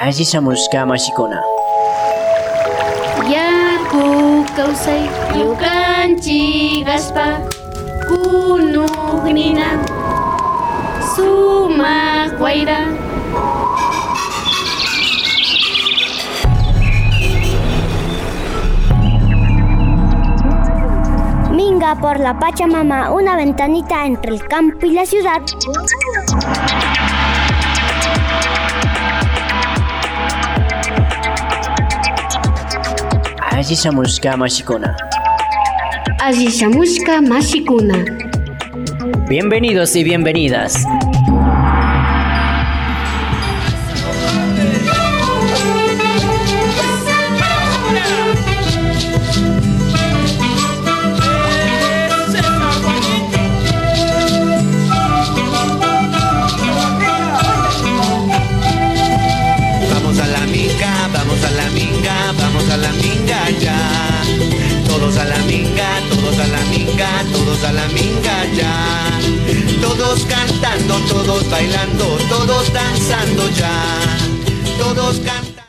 Ashisamushka mashikuna. Yaku kawsay ñuqanchik aspa kunuqnina sumaq wayra Minga por la Pachamama, una ventanita entre el campo y la ciudad. Ashisamushka mashikuna. Ashisamushka mashikuna Bienvenidos y bienvenidas. Minga, todos a la minga ya. Todos cantando, todos bailando, todos danzando ya. Todos cantando.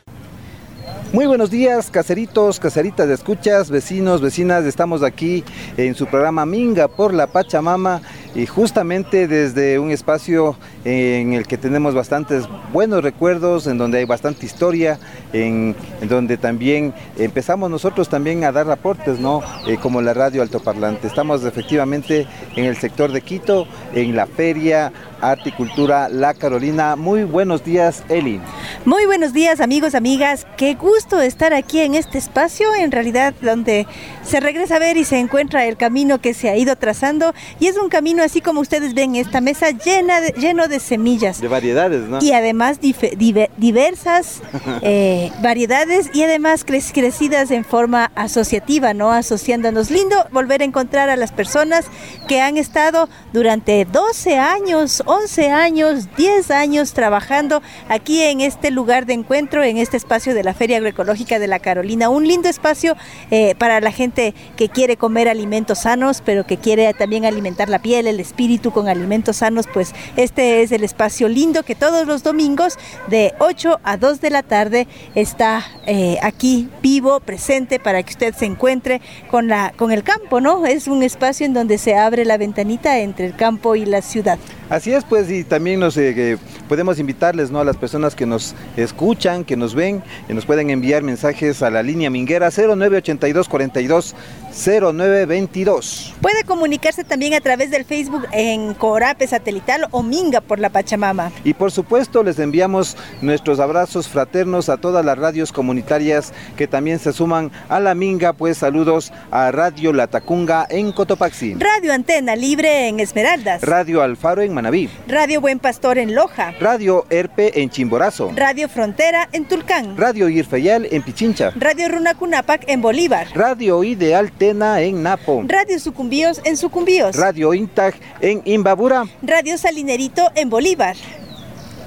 Muy buenos días, caseritos, caseritas de escuchas, vecinos, vecinas. Estamos aquí en su programa Minga por la Pachamama y justamente desde un espacio en el que tenemos bastantes buenos recuerdos, en donde hay bastante historia, en, donde también empezamos nosotros también a dar aportes, ¿no? Eh, como la radio altoparlante. Estamos efectivamente en el sector de Quito, en la feria Arte y Cultura La Carolina. Muy buenos días, Eli. Muy buenos días amigos, amigas. Qué gusto estar aquí en este espacio, en realidad donde se regresa a ver y se encuentra el camino que se ha ido trazando. Y es un camino así como ustedes ven, esta mesa llena de, lleno de semillas. De variedades, ¿no? Y además diversas eh, variedades y además cre- crecidas en forma asociativa, ¿no? Asociándonos. Lindo volver a encontrar a las personas que han estado durante 12 años, 11 años, 10 años trabajando aquí en este lugar de encuentro, en este espacio de la Feria Agroecológica de la Carolina. Un lindo espacio eh, para la gente que quiere comer alimentos sanos, pero que quiere también alimentar la piel, el espíritu con alimentos sanos, pues este es el espacio lindo que todos los domingos de 8 a 2 de la tarde está eh, aquí vivo, presente, para que usted se encuentre con, la, con el campo, ¿no? Es un espacio en donde se abre la ventanita entre el campo y la ciudad. Así es, pues, y también nos eh, podemos invitarles, ¿no? A las personas que nos escuchan, que nos ven, que nos pueden enviar mensajes a la línea minguera 0982 42 0922. Puede comunicarse también a través del Facebook en Corape Satelital o Minga por la Pachamama. Y por supuesto les enviamos nuestros abrazos fraternos a todas las radios comunitarias que también se suman a la minga, pues saludos a Radio La Tacunga en Cotopaxi, Radio Antena Libre en Esmeraldas. Radio Alfaro en Manabí, Radio Buen Pastor en Loja. Radio Erpe en Chimborazo, Radio Frontera en Tulcán. Radio Irfeyal en Pichincha, Radio Runacunapac en Bolívar. Radio Ideal Tena en Napo, Radio Sucumbíos en Sucumbíos. Radio Intag en Imbabura Radio Salinerito en Bolívar.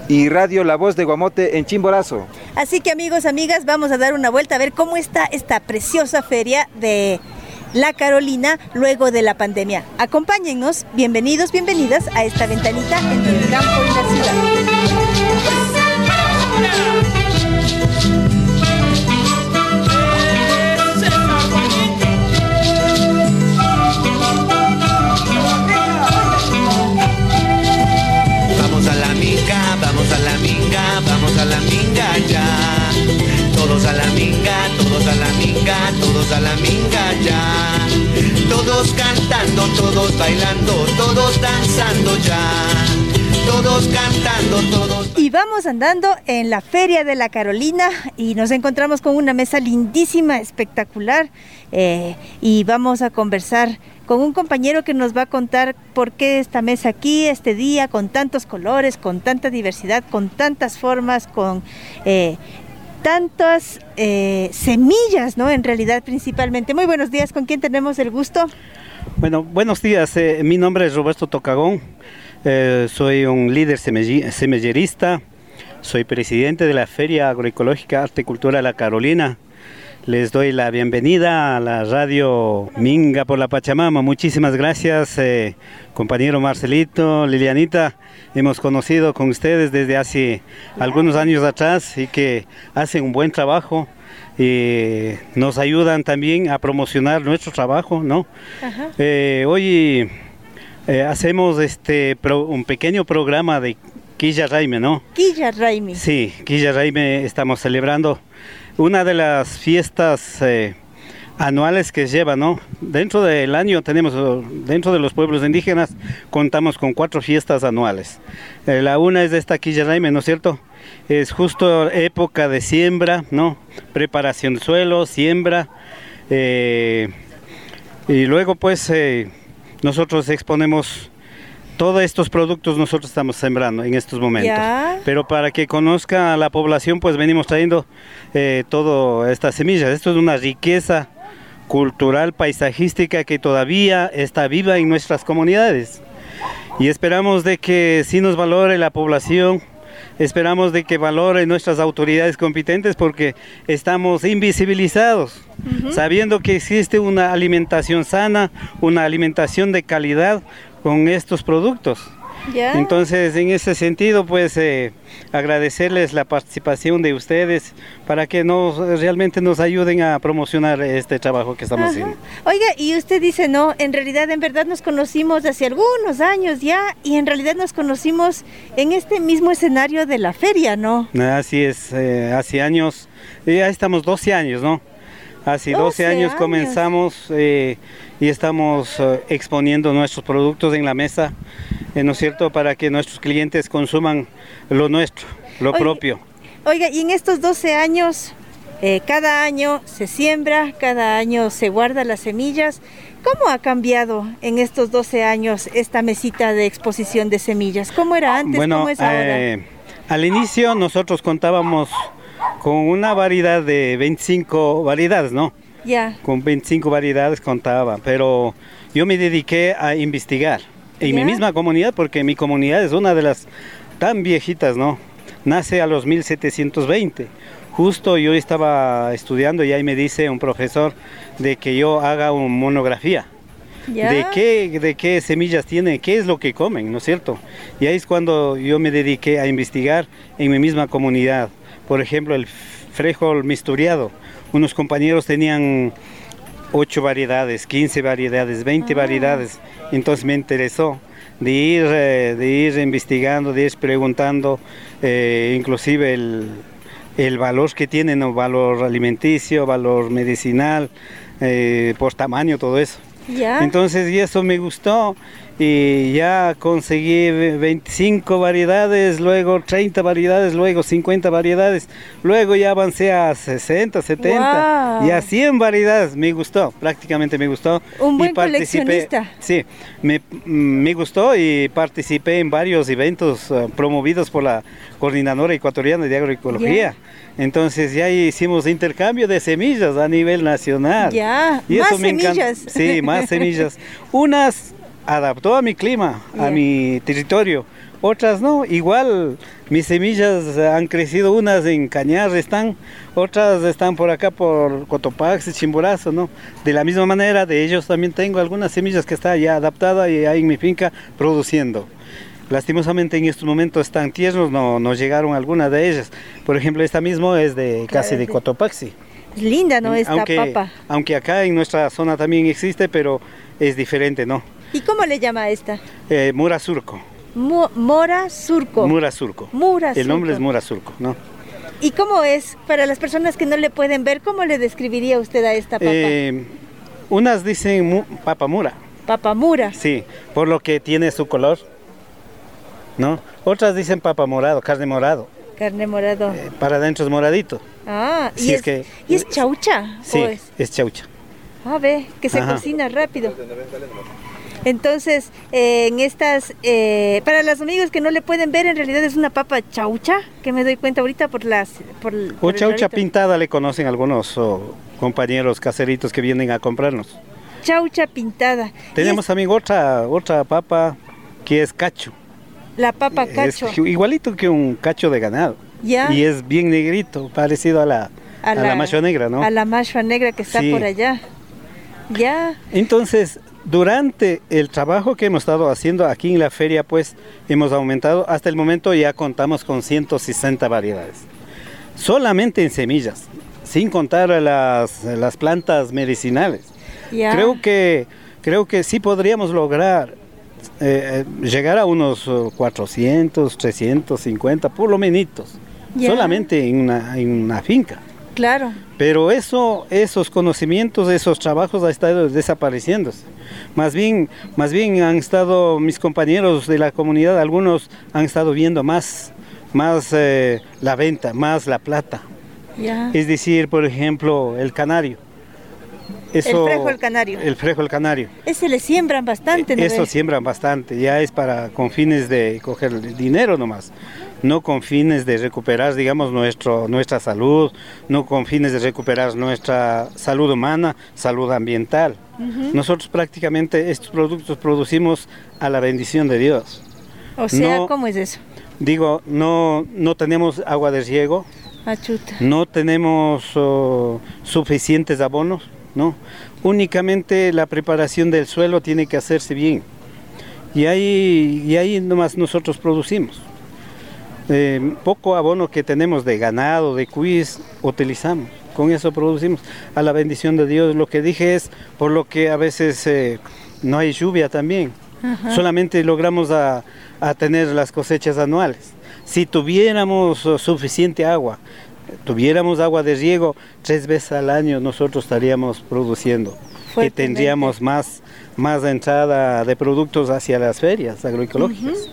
y Radio La Voz de Guamote en Chimborazo. Así que amigos, amigas, vamos a dar una vuelta a ver cómo está esta preciosa feria de La Carolina luego de la pandemia. Acompáñennos, bienvenidos, bienvenidas a esta ventanita entre el campo y la ciudad. Vamos a la minga, vamos a la minga, vamos a la minga a la minga ya. Todos cantando, todos bailando, todos danzando ya. Todos cantando, todos Y vamos andando en la Feria de la Carolina y nos encontramos con una mesa lindísima, espectacular, eh, y vamos a conversar con un compañero que nos va a contar por qué esta mesa aquí, este día, con tantos colores, con tanta diversidad, con tantas formas, con eh, tantas eh, semillas, ¿no? En realidad, principalmente. Muy buenos días, ¿con quién tenemos el gusto? Bueno, buenos días. eh, mi nombre es Roberto Tocagón. eh, soy un líder semellerista. Soy presidente de la Feria Agroecológica Arte Cultura La Carolina. Les doy la bienvenida a la radio Minga por la Pachamama. Muchísimas gracias, eh, compañero Marcelito, Lilianita. Hemos conocido con ustedes desde hace algunos años atrás y que hacen un buen trabajo y nos ayudan también a promocionar nuestro trabajo, ¿no? Eh, hoy eh, hacemos este pro- un pequeño programa de Quilla Raime, ¿no? Quilla Raimi. Sí, Quilla Raime estamos celebrando una de las fiestas eh, anuales que lleva, ¿no? Dentro del año tenemos, dentro de los pueblos indígenas, contamos con cuatro fiestas anuales. Eh, la una es de esta Quilla Raime, ¿no es cierto? Es justo época de siembra, ¿no? Preparación del suelo, siembra. eh, y luego pues nosotros exponemos todos estos productos nosotros estamos sembrando en estos momentos. Ya. Pero para que conozca la población, pues venimos trayendo eh, todas estas semillas. Esto es una riqueza cultural, paisajística que todavía está viva en nuestras comunidades. Y esperamos de que sí nos valore la población, esperamos de que valore nuestras autoridades competentes porque estamos invisibilizados, sabiendo que existe una alimentación sana, una alimentación de calidad con estos productos. Entonces, en ese sentido, pues eh, agradecerles la participación de ustedes para que nos realmente nos ayuden a promocionar este trabajo que estamos Ajá. haciendo. Oiga, y usted dice, no, en realidad, en verdad nos conocimos hace algunos años ya, y en realidad nos conocimos en este mismo escenario de la feria, ¿no? Así es, eh, hace años, eh, ya estamos 12 años, ¿no? Hace 12, 12 años, años. comenzamos eh, y estamos eh, exponiendo nuestros productos en la mesa, eh, ¿no es cierto?, para que nuestros clientes consuman lo nuestro, lo propio. Oiga, y en estos 12 años, eh, cada año se siembra, cada año se guarda las semillas. ¿Cómo ha cambiado en estos 12 años esta mesita de exposición de semillas? ¿Cómo era antes? Bueno, ¿Cómo es ahora? eh, al inicio nosotros contábamos con una variedad de 25 variedades, ¿no? Ya. Con 25 variedades contaba, pero yo me dediqué a investigar en mi misma comunidad, porque mi comunidad es una de las tan viejitas, ¿no? Nace a los 1720. Justo yo estaba estudiando y ahí me dice un profesor de que yo haga una monografía. ¿De qué, ¿De qué semillas tienen? ¿Qué es lo que comen? ¿No es cierto? Y ahí es cuando yo me dediqué a investigar en mi misma comunidad. Por ejemplo, el frijol misturiado. Unos compañeros tenían 8 variedades, 15 variedades, 20 variedades. Entonces me interesó de ir, eh, de ir investigando, de ir preguntando, eh, inclusive el, el valor que tienen, ¿no? valor alimenticio, valor medicinal, eh, por tamaño, todo eso. ¿Ya? Entonces, y eso me gustó y ya conseguí ve- 25 variedades, luego 30 variedades, luego 50 variedades, luego ya avancé a 60, 70 Guau. y a 100 variedades. Me gustó, prácticamente me gustó. Un Y buen participé- coleccionista. Sí, me, mm, me gustó y participé en varios eventos eh, promovidos por la Coordinadora Ecuatoriana de Agroecología. Entonces ya hicimos intercambio de semillas a nivel nacional. Ya, Y más encanta. semillas. Sí, más semillas. Unas adaptó a mi clima, a mi territorio. Otras no, igual mis semillas han crecido, unas en Cañar están, otras están por acá por Cotopaxi, Chimborazo, ¿no? De la misma manera, de ellos también tengo algunas semillas que están ya adaptadas y ahí en mi finca produciendo. Lastimosamente en estos momentos están tiernos, no, no llegaron algunas de ellas. Por ejemplo, esta misma es de casi de Cotopaxi. Es linda, ¿no? Esta aunque, papa. aunque acá en nuestra zona también existe, pero es diferente, ¿no? ¿Y cómo le llama a esta? Eh, Mura Surco. Mo- mora surco. Mura Surco. Mura El nombre surco. es Mura Surco, ¿no? ¿Y cómo es, para las personas que no le pueden ver, cómo le describiría usted a esta papa? Eh, unas dicen mu- papa mura, papa mura. sí, por lo que tiene su color, ¿no? Otras dicen papa morado, carne morado, Carne morado. eh, para adentro es moradito. Ah, y, sí, es, es que- y es chaucha. Sí, ¿o es? es chaucha. Ah, ve, que se Ajá. cocina rápido. Entonces, eh, en estas, eh, para los amigos que no le pueden ver, en realidad es una papa chaucha, que me doy cuenta ahorita por las... Por, O por chaucha pintada le conocen algunos oh, compañeros caseritos que vienen a comprarnos. Chaucha pintada. Tenemos también otra, otra papa que es cacho. es la papa Es cacho. igualito que un cacho de ganado. Ya. Y es bien negrito, parecido a la, a la machua negra, ¿no? A la machua negra que está Sí. por allá. Ya. Entonces, durante el trabajo que hemos estado haciendo aquí en la feria, pues hemos aumentado. Hasta el momento ya contamos con 160 variedades. Solamente en semillas, sin contar las, las plantas medicinales. Creo que, creo que sí podríamos lograr eh, eh, llegar a unos eh, 400, 350, por lo menos, solamente en una, en una finca. Claro. Pero eso, esos conocimientos, esos trabajos han estado desapareciendo. Más bien, más bien han estado mis compañeros de la comunidad, algunos han estado viendo más, más eh, la venta, más la plata. Ya. Es decir, por ejemplo, el canario. Eso- El frejo el canario. El frejo el canario. Ese le siembran bastante, ¿no Eso siembran bastante, ya es para con fines de coger dinero nomás, no con fines de recuperar, digamos, nuestro, nuestra salud, no con fines de recuperar nuestra salud humana, salud ambiental. Nosotros prácticamente estos productos producimos a la bendición de Dios. O sea, no- ¿cómo es eso? Digo, no, no tenemos agua de riego, Achuta. no tenemos oh, suficientes abonos, ¿no? Únicamente la preparación del suelo tiene que hacerse bien. Y ahí, y ahí nomás nosotros producimos. Eh, poco abono que tenemos de ganado, de cuis, utilizamos. Con eso producimos. A la bendición de Dios, lo que dije es por lo que a veces eh, no hay lluvia también. Solamente logramos a, a tener las cosechas anuales. Si tuviéramos oh, suficiente agua, tuviéramos agua de riego, tres veces al año nosotros estaríamos produciendo. Y Fuertemente. tendríamos más, más entrada de productos hacia las ferias agroecológicas.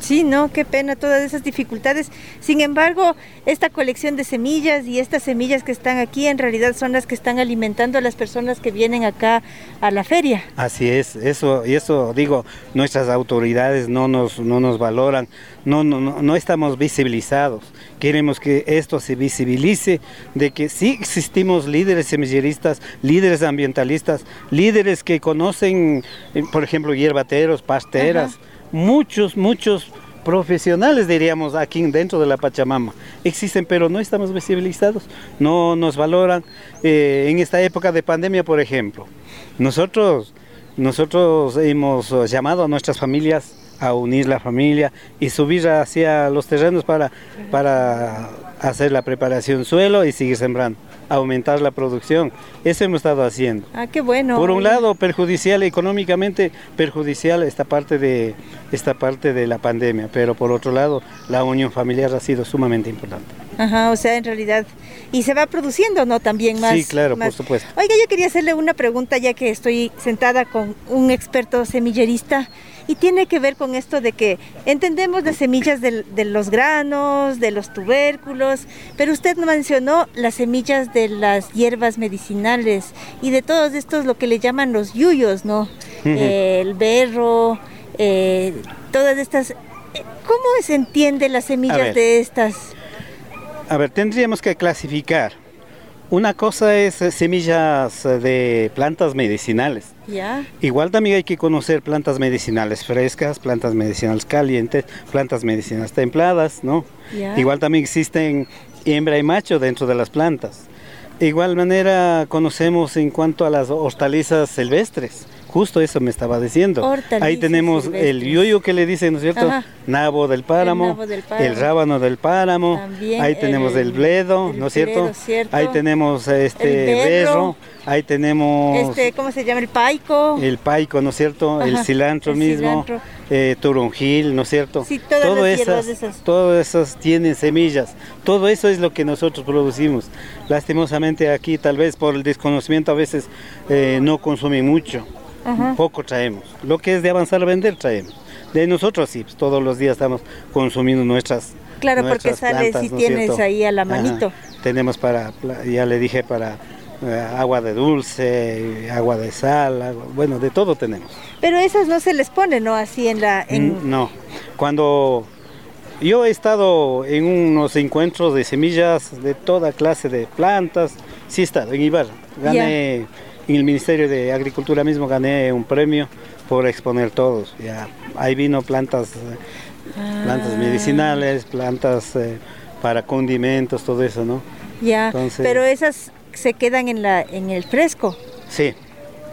Sí, no, qué pena todas esas dificultades. Sin embargo, esta colección de semillas y estas semillas que están aquí en realidad son las que están alimentando a las personas que vienen acá a la feria. Así es, eso, y eso digo, nuestras autoridades no nos, no nos valoran, no, no, no, no estamos visibilizados. Queremos que esto se visibilice, de que sí existimos líderes semilleristas, líderes ambientalistas, líderes que conocen, eh, por ejemplo, hierbateros, pasteras, muchos, muchos profesionales diríamos aquí dentro de la Pachamama. Existen pero no estamos visibilizados no nos valoran. Eh, en esta época de pandemia por ejemplo nosotros, nosotros hemos llamado a nuestras familias a unir la familia y subir hacia los terrenos para, para hacer la preparación suelo y seguir sembrando, aumentar la producción. Eso hemos estado haciendo. Ah, qué bueno. Por un lado, perjudicial económicamente, perjudicial esta parte de esta parte de la pandemia, pero por otro lado, la unión familiar ha sido sumamente importante. Ajá, o sea, en realidad. Y se va produciendo, ¿no? También más. Sí, claro, por supuesto. Oiga, yo quería hacerle una pregunta ya que estoy sentada con un experto semillerista y tiene que ver con esto de que entendemos las semillas de los granos, de los tubérculos, pero usted no mencionó las semillas de las hierbas medicinales y de todos estos lo que le llaman los yuyos, ¿no? Eh, el berro, eh, todas estas. ¿Cómo se entiende las semillas ver. de estas? A ver, tendríamos que clasificar. Una cosa es eh, semillas eh, de plantas medicinales. ¿Ya? Igual también hay que conocer plantas medicinales frescas, plantas medicinales calientes, plantas medicinales templadas, ¿no? Ya. Igual también existen hembra y macho dentro de las plantas. De igual manera conocemos en cuanto a las hortalizas silvestres. Justo eso me estaba diciendo. Hortalizas Ahí tenemos el silvestres. yuyo que le dicen, ¿no es cierto? Nabo del páramo, nabo del páramo. el rábano del páramo. También Ahí tenemos el- el bledo, el ¿no es cierto? Ahí tenemos este El berro. ahí tenemos Este, ¿cómo se llama? El paico. el paico, ¿no es cierto? el cilantro el mismo, cilantro. eh, toronjil, ¿no es cierto? Sí, todas Todo las esas, esas. Todo esas tienen semillas. Todo eso es lo que nosotros producimos. Lastimosamente aquí, tal vez por el desconocimiento, a veces eh, no consumen mucho. Ajá. Poco traemos. Lo que es de avanzar a vender, traemos. De nosotros sí, pues, todos los días estamos consumiendo nuestras Claro, porque sale plantas, si ¿no es tienes cierto? ahí a la Ajá. manito. Tenemos para, ya le dije, para eh, agua de dulce, agua de sal, agua- bueno, de todo tenemos. Pero esas no se les pone, ¿no? Así en la... En... Mm, No, cuando yo he estado en unos encuentros de semillas de toda clase de plantas, sí he estado en Ibarra. Gané en el Ministerio de Agricultura mismo, gané un premio por exponer todos. Ya, ahí vino plantas, eh, plantas Ah. medicinales, plantas eh, para condimentos, todo eso, ¿no? Ya, Entonces- pero esas se quedan en la en el fresco. Sí,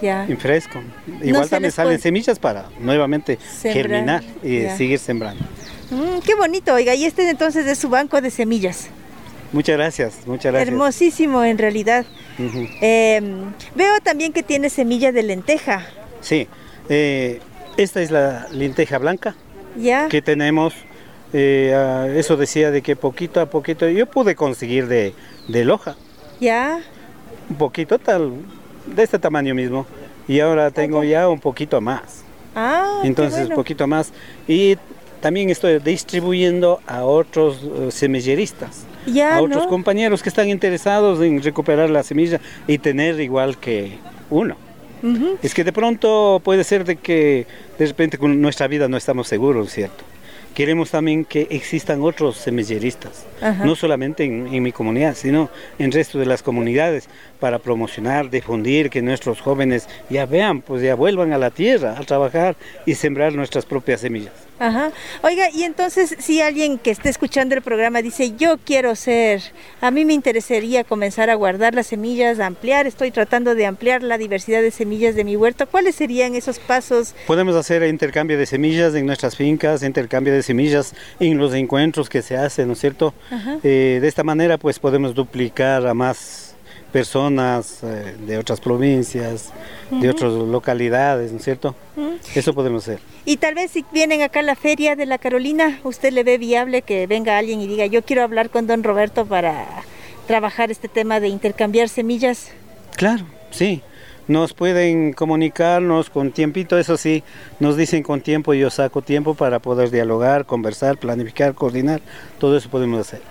Ya. en fresco. Igual también salen puede- semillas para nuevamente Sembrar, germinar y ya. seguir sembrando. Mm, qué bonito, oiga, y este entonces es su banco de semillas. Muchas gracias, muchas gracias. Hermosísimo en realidad. Eh, veo también que tiene semilla de lenteja. Sí, eh, esta es la lenteja blanca Ya. que tenemos. eh, eso decía de que poquito a poquito yo pude conseguir de, de loja, Ya. un poquito tal, de este tamaño mismo. Y ahora tengo ya un poquito más. Ah, Entonces, bueno. poquito más. Y también estoy distribuyendo a otros eh, semilleristas, Ya, a otros ¿no? compañeros que están interesados en recuperar la semilla y tener igual que uno. Es que de pronto puede ser de que de repente con nuestra vida no estamos seguros, ¿cierto? Queremos también que existan otros semilleristas, no solamente en, en mi comunidad, sino en el resto de las comunidades, para promocionar, difundir, que nuestros jóvenes ya vean, pues ya vuelvan a la tierra a trabajar y sembrar nuestras propias semillas. Ajá. Oiga, y entonces si alguien que esté escuchando el programa dice, yo quiero ser, a mí me interesaría comenzar a guardar las semillas, ampliar, estoy tratando de ampliar la diversidad de semillas de mi huerto, ¿cuáles serían esos pasos? Podemos hacer intercambio de semillas en nuestras fincas, intercambio de semillas en los encuentros que se hacen, ¿no es cierto? Ajá. Eh, de esta manera pues podemos duplicar a más personas eh, de otras provincias, de otras localidades, ¿no es cierto? Eso podemos hacer. Y tal vez si vienen acá a la feria de la Carolina, usted le ve viable que venga alguien y diga, yo quiero hablar con don Roberto para trabajar este tema de intercambiar semillas. Claro, sí. Nos pueden comunicarnos con tiempito, eso sí, nos dicen con tiempo y yo saco tiempo para poder dialogar, conversar, planificar, coordinar, todo eso podemos hacer.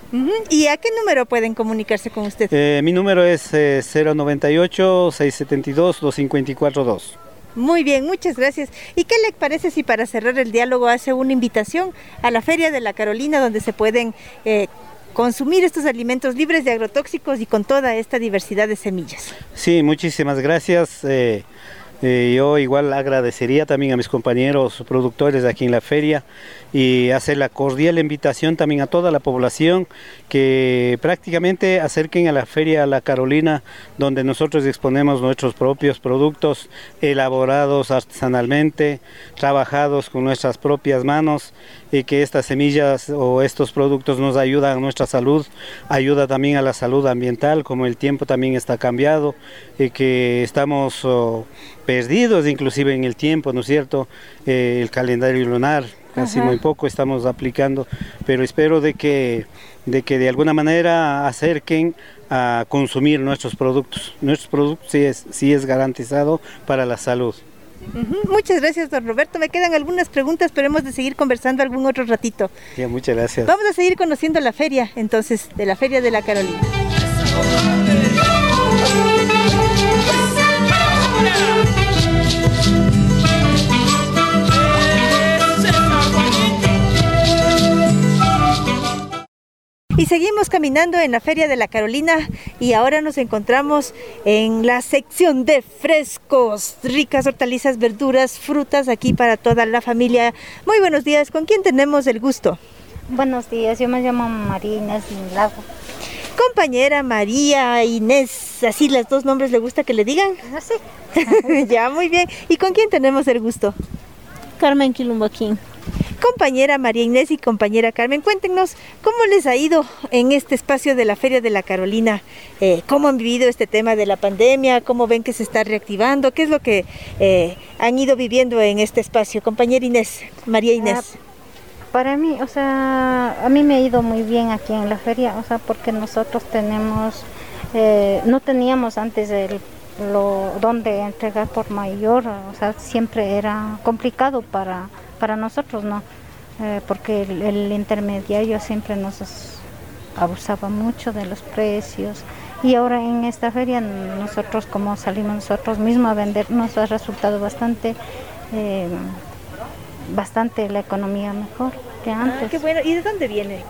¿Y a qué número pueden comunicarse con usted? Eh, mi número es eh, 098-672-2542. Muy bien, muchas gracias. ¿Y qué le parece si para cerrar el diálogo hace una invitación a la Feria de la Carolina donde se pueden eh, consumir estos alimentos libres de agrotóxicos y con toda esta diversidad de semillas? Sí, muchísimas gracias. Eh, eh, yo igual agradecería también a mis compañeros productores aquí en la feria y hacer la cordial invitación también a toda la población que prácticamente acerquen a la feria La Carolina donde nosotros exponemos nuestros propios productos elaborados artesanalmente, trabajados con nuestras propias manos y que estas semillas o estos productos nos ayudan a nuestra salud, ayuda también a la salud ambiental, como el tiempo también está cambiado y que estamos oh, perdidos inclusive en el tiempo, ¿no es cierto? Eh, el calendario lunar, casi Ajá. muy poco estamos aplicando, pero espero de que de que de alguna manera acerquen a consumir nuestros productos. Nuestros productos sí es, sí es garantizado para la salud. Muchas gracias, don Roberto. Me quedan algunas preguntas, pero hemos de seguir conversando algún otro ratito. Ya, muchas gracias. Vamos a seguir conociendo la feria, entonces, de la Feria de la Carolina. Y seguimos caminando en la Feria de la Carolina y ahora nos encontramos en la sección de frescos, ricas hortalizas, verduras, frutas aquí para toda la familia. Muy buenos días, ¿con quién tenemos el gusto? Buenos días, yo me llamo María Inés Lago. Compañera María Inés, así los dos nombres le gusta que le digan. Así. ya, muy bien. ¿Y con quién tenemos el gusto? Carmen Quilumbaquín. Compañera María Inés y compañera Carmen, cuéntenos cómo les ha ido en este espacio de la Feria de la Carolina, Eh, cómo han vivido este tema de la pandemia, cómo ven que se está reactivando, qué es lo que eh, han ido viviendo en este espacio. Compañera Inés, María Inés. Para mí, o sea, a mí me ha ido muy bien aquí en la feria, o sea, porque nosotros tenemos, eh, no teníamos antes el, lo donde entregar por mayor, o sea, siempre era complicado para, para nosotros, ¿no? Eh, porque el, el intermediario siempre nos abusaba mucho de los precios. Y ahora en esta feria nosotros como salimos nosotros mismos a vender nos ha resultado bastante eh, bastante la economía mejor que Ah, antes. qué bueno. ¿Y de dónde viene?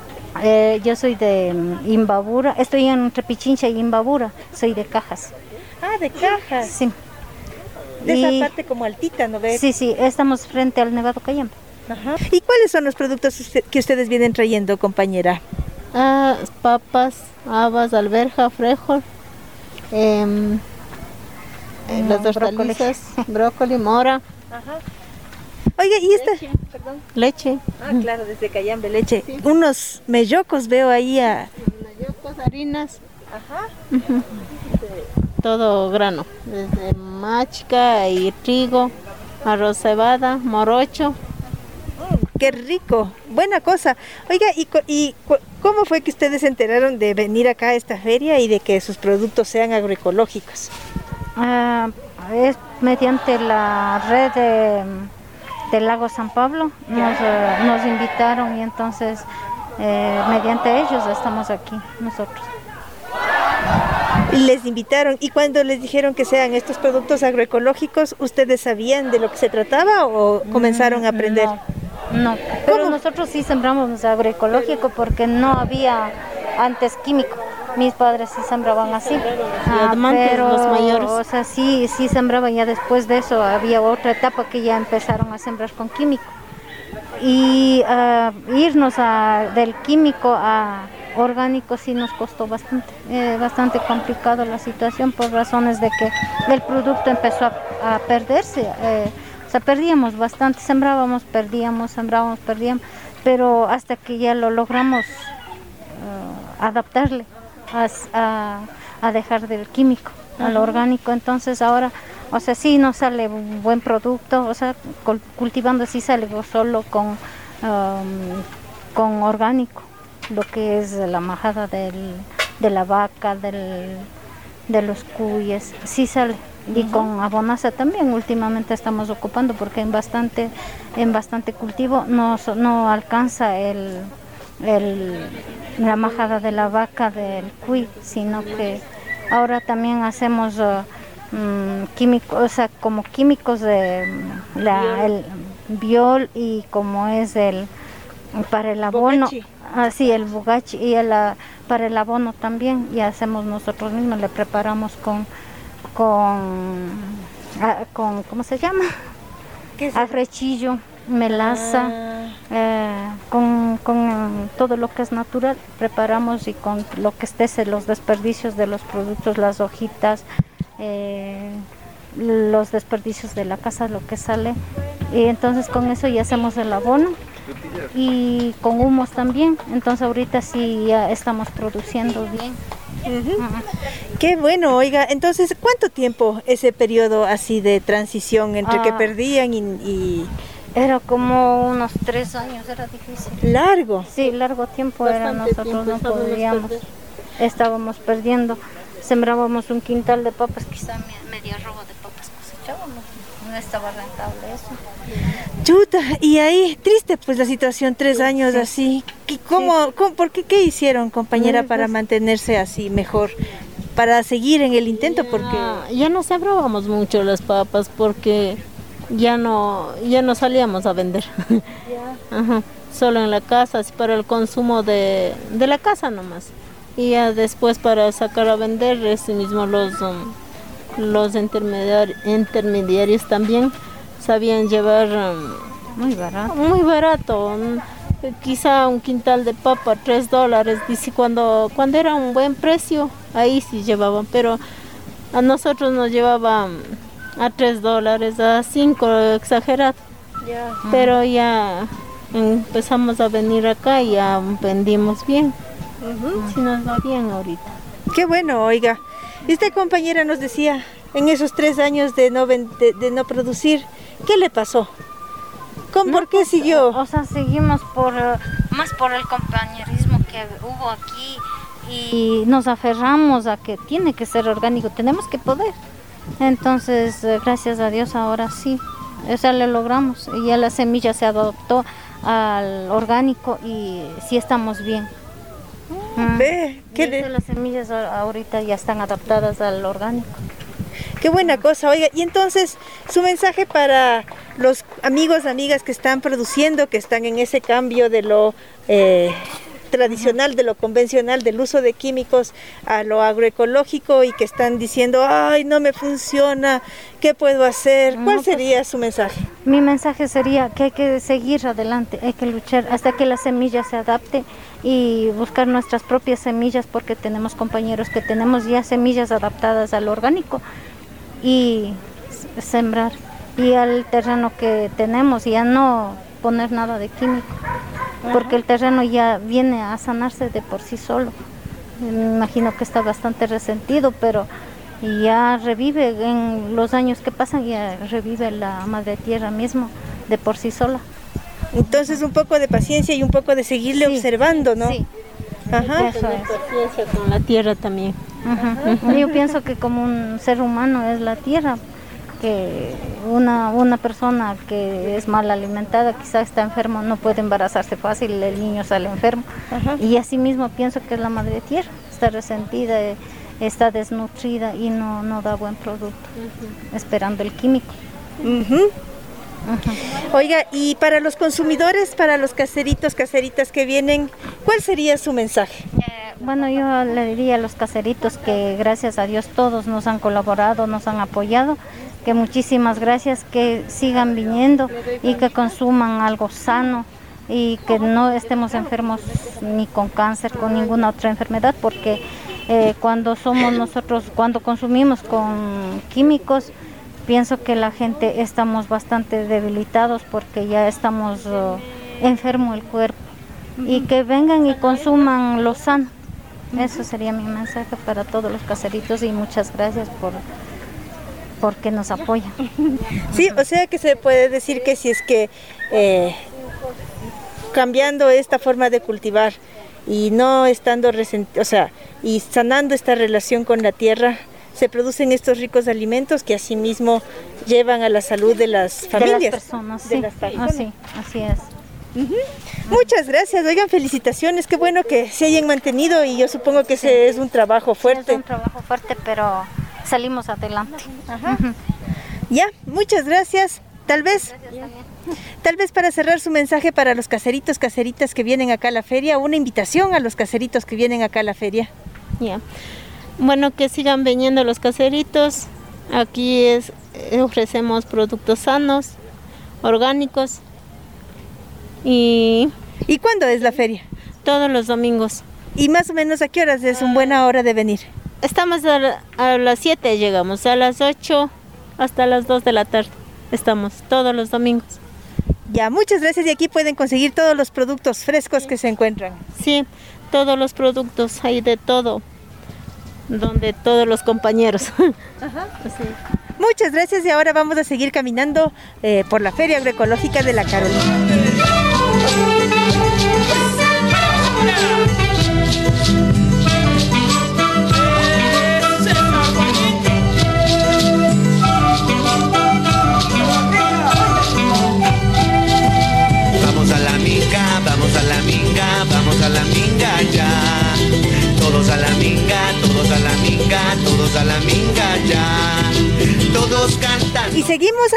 Eh, yo soy de mm, Imbabura, estoy en Trepichincha y Imbabura, soy de Cajas. Ah, de cajas. Sí. De Y- esa parte como altita, ¿no ve? Sí, sí, estamos frente al Nevado Cayambe. Ajá. ¿Y cuáles son los productos que ustedes vienen trayendo, compañera? Ah, papas, habas, alberja, frijol, em, eh, Mm, las brócoli. hortalizas, brócoli, mora, Oiga, y esta... leche, Ah, claro, desde Cayambe, leche. Unos mellocos veo ahí a... mayocos, harinas, Ujú. Todo grano, desde machica y trigo, arroz cebada, morocho. Qué rico, buena cosa. Oiga, ¿y, y cu- cómo fue que ustedes se enteraron de venir acá a esta feria y de que sus productos sean agroecológicos? Ah, es mediante la red de, del lago San Pablo. Nos, eh, nos invitaron y entonces eh, mediante ellos estamos aquí nosotros. Les invitaron y cuando les dijeron que sean estos productos agroecológicos, ¿ustedes sabían de lo que se trataba o comenzaron a aprender? Mm, No, no. pero nosotros sí sembramos agroecológico porque no había antes químico. Mis padres sí sembraban así. Ah, pero, los mayores. o sea, sí, sí sembraban. Ya después de eso había otra etapa que ya empezaron a sembrar con químico. Y ah, irnos a- del químico a orgánico sí nos costó bastante, eh, bastante complicado la situación por razones de que el producto empezó a, a perderse. eh, o sea, perdíamos bastante, sembrábamos, perdíamos, sembrábamos, perdíamos, pero hasta que ya lo logramos eh, adaptarle a, a- a dejar del químico al orgánico. Entonces ahora, o sea, sí nos sale un buen producto, o sea, cul- cultivando sí sale solo con, um, con orgánico, lo que es la majada del, de la vaca, del, de los cuyes, sí sale. Y con abonaza también últimamente estamos ocupando porque en bastante, en bastante cultivo no, no alcanza el, el- la majada de la vaca del cuy, sino que ahora también hacemos eh, mm, químicos, o sea, como químicos de la, el biol y como es el para el abono. Así el bugachi y el, ah, para el abono también y hacemos nosotros mismos, le preparamos con con ah, con ¿cómo se llama? Afrechillo, melaza, eh, con, con todo lo que es natural preparamos y con lo que esté los desperdicios de los productos, las hojitas, eh, los desperdicios de la casa, lo que sale. Y entonces con eso ya hacemos el abono y con humos también. Entonces ahorita sí ya estamos produciendo bien. Qué bueno, oiga, entonces, ¿cuánto tiempo ese periodo así de transición entre que Ah. perdían y, y Era como unos tres años, era difícil. largo? Sí, largo tiempo era, nosotros tiempo no podíamos, perder. estábamos perdiendo. Sembrábamos un quintal de papas, quizá me- media robo de. No estaba rentable eso. Chuta, y ahí, triste pues la situación, tres años así. ¿Qué- ¿Cómo, cómo- por qué, qué hicieron, compañera, Mm, para pues- mantenerse así mejor? Para seguir en el intento, porque... Ah, ya no sembrábamos mucho las papas porque ya no ya no salíamos a vender. Ajá, Solo en la casa, así para el consumo de, de la casa nomás. Y ya después para sacar a vender, ese mismo los um, los intermediari- intermediarios también sabían llevar um, Muy barato. muy barato. mm, Quizá un quintal de papa, tres dólares. Dice cuando, cuando era un buen precio, ahí sí llevaban, pero a nosotros nos llevaban a tres dólares, a cinco, exagerado. Pero ya empezamos a venir acá y ya vendimos bien. Sí nos va bien ahorita. Qué bueno, oiga. Esta compañera nos decía, en esos tres años de no, de, de no producir, ¿qué le pasó? ¿Cómo, ¿Por qué siguió? O sea, seguimos por más por el compañerismo que hubo aquí y nos aferramos a que tiene que ser orgánico, tenemos que poder. Entonces, eh, gracias a Dios ahora sí, o sea, lo logramos y ya la semilla se adoptó al orgánico y sí estamos bien. Mm. Ve, Y qué, de- las semillas ahorita ya están adaptadas al orgánico. qué buena cosa, oiga. Y entonces, su mensaje para los amigos, amigas que están produciendo, que están en ese cambio de lo eh, tradicional, de lo convencional, del uso de químicos a lo agroecológico y que están diciendo, ay, no me funciona, ¿qué puedo hacer? ¿Cuál pues, sería su mensaje? Mi mensaje sería que hay que seguir adelante, hay que luchar hasta que la semilla se adapte y buscar nuestras propias semillas porque tenemos compañeros que tenemos ya semillas adaptadas al orgánico y sembrar y al terreno que tenemos ya no poner nada de químico porque el terreno ya viene a sanarse de por sí solo. Me imagino que está bastante resentido, pero ya revive en los años que pasan, ya revive la madre tierra mismo de por sí sola. Entonces un poco de paciencia y un poco de seguirle observando, ¿no? Sí. Ajá. Eso es. Paciencia con la tierra también. Yo pienso que como un ser humano es la tierra, que una, una persona que es mal alimentada, quizás está enfermo, no puede embarazarse fácil, el niño sale enfermo. Ajá. Y así mismo pienso que es la madre tierra, está resentida, eh, está desnutrida y no, no da buen producto, esperando el químico. Oiga, y para los consumidores, para los caseritos, caseritas que vienen, ¿cuál sería su mensaje? Bueno, yo le diría a los caseritos que gracias a Dios todos nos han colaborado, nos han apoyado, que muchísimas gracias, que sigan viniendo y que consuman algo sano y que no estemos enfermos ni con cáncer, con ninguna otra enfermedad, porque eh, cuando somos nosotros, cuando consumimos con químicos, pienso que la gente estamos bastante debilitados porque ya estamos eh, enfermo el cuerpo y que vengan y consuman lo sano. Eso sería mi mensaje para todos los caseritos y muchas gracias por porque nos apoyan. Sí, o sea que se puede decir que si es que eh, cambiando esta forma de cultivar y no estando resent- o sea, y sanando esta relación con la tierra, se producen estos ricos alimentos que asimismo llevan a la salud de las De familias. las personas, de sí. las personas. Así, así es. Muchas gracias, oigan, felicitaciones, qué bueno que se hayan mantenido y yo supongo que ese es un trabajo Es fuerte. un trabajo fuerte, pero salimos adelante. Ya, muchas gracias. Tal vez, tal vez para cerrar su mensaje para los caseritos, caseritas que vienen acá a la feria, una invitación a los caseritos que vienen acá a la feria. Ya. Bueno, que sigan viniendo los caseritos. Aquí es, eh, ofrecemos productos sanos, orgánicos y ¿Y cuándo es la feria? todos los domingos. Y más o menos a qué horas es una buena hora de venir. Estamos a, la- a las 7 llegamos, a las 8 hasta las 2 de la tarde. Estamos todos los domingos. Ya, muchas gracias y aquí pueden conseguir todos los productos frescos que se encuentran. Sí, todos los productos, hay de todo, donde todos los compañeros. Sí. Muchas gracias y ahora vamos a seguir caminando eh, por la Feria Agroecológica de la Carolina.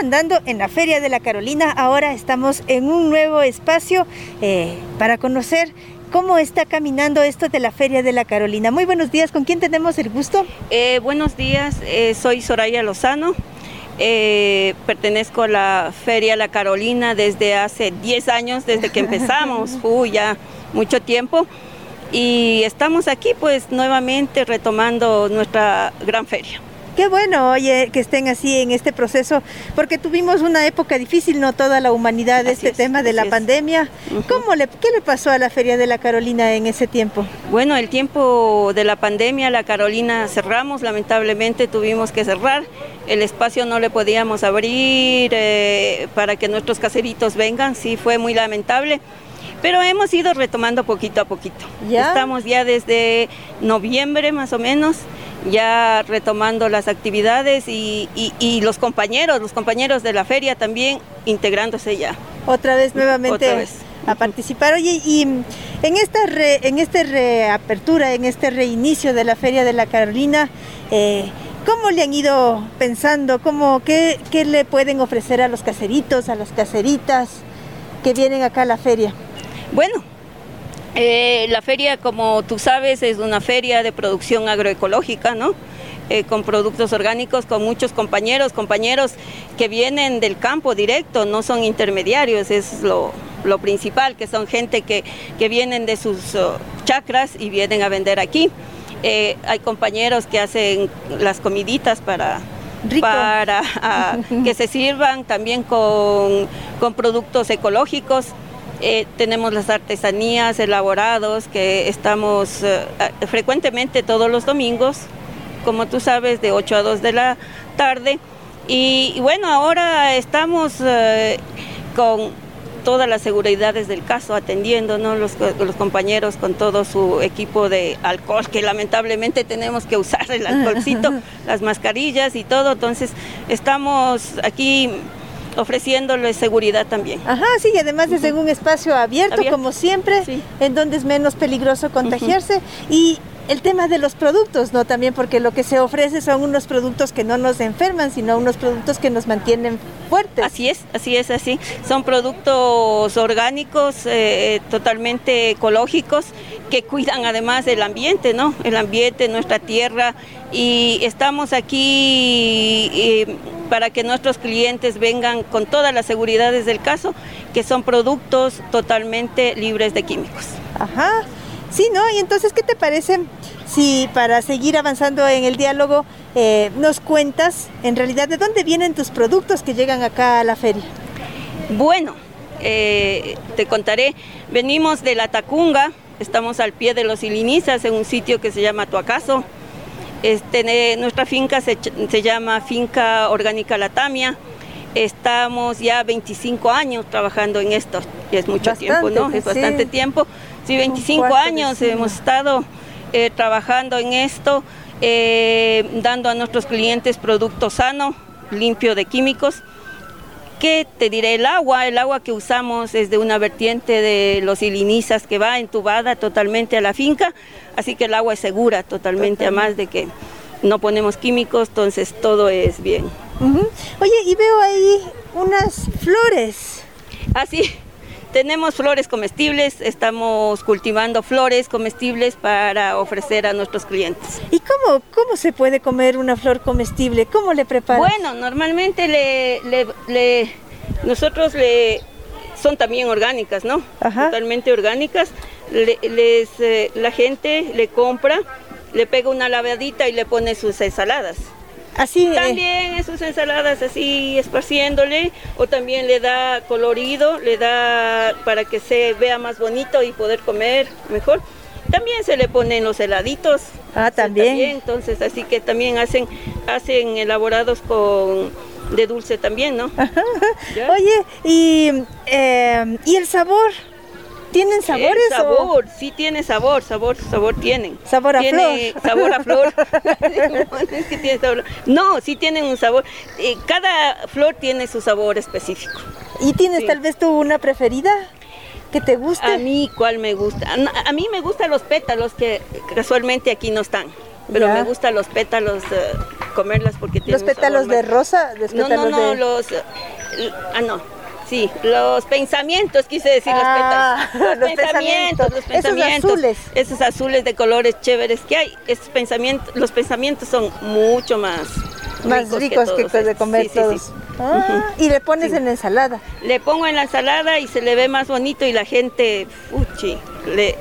Andando en la Feria de la Carolina. Ahora estamos en un nuevo espacio eh, para conocer cómo está caminando esto de la Feria de la Carolina. Muy buenos días, ¿con quién tenemos el gusto? Eh, buenos días, eh, soy Soraya Lozano. eh, pertenezco a la Feria La Carolina desde hace 10 años, desde que empezamos, uy, ya mucho tiempo. Y estamos aquí pues nuevamente retomando nuestra gran feria. Qué bueno, oye, que estén así en este proceso, porque tuvimos una época difícil, no toda la humanidad, Así este es, tema de la es. pandemia. ¿Cómo le, ¿Qué le pasó a la Feria de la Carolina en ese tiempo? Bueno, el tiempo de la pandemia, La Carolina cerramos, lamentablemente tuvimos que cerrar. El espacio no le podíamos abrir eh, para que nuestros caseritos vengan, sí fue muy lamentable. Pero hemos ido retomando poquito a poquito. ¿Ya? Estamos ya desde noviembre más o menos, ya retomando las actividades y, y- y los compañeros, los compañeros de la feria también integrándose ya. Otra vez nuevamente Otra vez. a participar. Oye, y en esta re- en esta reapertura, en este reinicio de la Feria de la Carolina, eh, ¿cómo le han ido pensando? ¿Cómo, qué, ¿Qué le pueden ofrecer a los caseritos, a las caseritas que vienen acá a la feria? Bueno, Eh, la feria, como tú sabes, es una feria de producción agroecológica, ¿no? Eh, con productos orgánicos, con muchos compañeros, compañeros que vienen del campo directo, no son intermediarios, es lo, lo principal, que son gente que, que vienen de sus oh, chacras y vienen a vender aquí. Eh, hay compañeros que hacen las comiditas para, para ah, que se sirvan también con, con productos ecológicos. Eh, tenemos las artesanías elaborados que estamos eh, frecuentemente todos los domingos, como tú sabes, de 8 a 2 de la tarde. Y, y bueno, ahora estamos eh, con todas las seguridades del caso, atendiendo ¿no? los, los, compañeros con todo su equipo de alcohol, que lamentablemente tenemos que usar el alcoholcito, las mascarillas y todo. Entonces, estamos aquí ofreciéndole seguridad también. Ajá, sí, y además es en un espacio abierto, Abierto. como siempre, Sí. en donde es menos peligroso contagiarse. Y el tema de los productos, ¿no? También porque lo que se ofrece son unos productos que no nos enferman, sino unos productos que nos mantienen fuertes. Así es, así es, así. Son productos orgánicos, eh, totalmente ecológicos, que cuidan además el ambiente, ¿no? El ambiente, nuestra tierra. Y estamos aquí eh, para que nuestros clientes vengan con todas las seguridades del caso, que son productos totalmente libres de químicos. Ajá. Sí, ¿no? Y entonces, ¿qué te parece si para seguir avanzando en el diálogo eh, nos cuentas en realidad de dónde vienen tus productos que llegan acá a la feria? Bueno, eh, te contaré, venimos de la Tacunga, estamos al pie de los Ilinizas en un sitio que se llama Tuacaso. Este, nuestra finca se, llama Finca Orgánica Latamia. Estamos ya 25 años trabajando en esto, y es mucho Bastante, tiempo, ¿no? Es sí. bastante tiempo. Sí, 25 cuarto de años hemos estado eh, trabajando en esto, eh, dando a nuestros clientes producto sano, limpio de químicos. ¿Qué te diré? El agua, el agua que usamos es de una vertiente de los ilinizas que va entubada totalmente a la finca, así que el agua es segura totalmente, además de que no ponemos químicos, entonces todo es bien. Oye, y veo ahí unas flores. Así, tenemos flores comestibles, estamos cultivando flores comestibles para ofrecer a nuestros clientes. ¿Y cómo, cómo se puede comer una flor comestible? ¿Cómo le preparas? Bueno, normalmente le, le- le- nosotros le son también orgánicas, ¿no? Totalmente orgánicas. Le- les, eh, la gente le compra, le pega una lavadita y le pone sus ensaladas. Así. También en sus ensaladas así esparciéndole o también le da colorido, le da para que se vea más bonito y poder comer mejor. También se le ponen los heladitos. Ah, Sí, también. entonces así que también hacen hacen elaborados con de dulce también, ¿no? Oye, y, eh, ¿y el sabor? ¿Tienen sabores? El sabor, sí tiene sabor, sabor, sabor tienen. Sabor a Tiene flor. Sabor a flor. no, es que tiene sabor. No, sí tienen un sabor. Eh, cada flor tiene su sabor específico. ¿Y tienes Sí. tal vez tú una preferida que te guste? A mí, ¿cuál me gusta? A, a mí me gustan los pétalos que casualmente aquí no están. Pero Ya. me gustan los pétalos, eh, comerlas porque tienen ¿Los sabor pétalos de rosa? Los No, no, pétalos no, de... los... eh, ah, no. Sí, los pensamientos, quise decir Ah, los los pensamientos. los Esos pensamientos. azules. Esos azules de colores chéveres que hay. Esos pensamientos, los pensamientos son mucho más Más ricos que, todos de comer Sí, sí, todos. sí. Ah, y le pones en la ensalada. Le pongo en la ensalada y se le ve más bonito y la gente, fuchi, le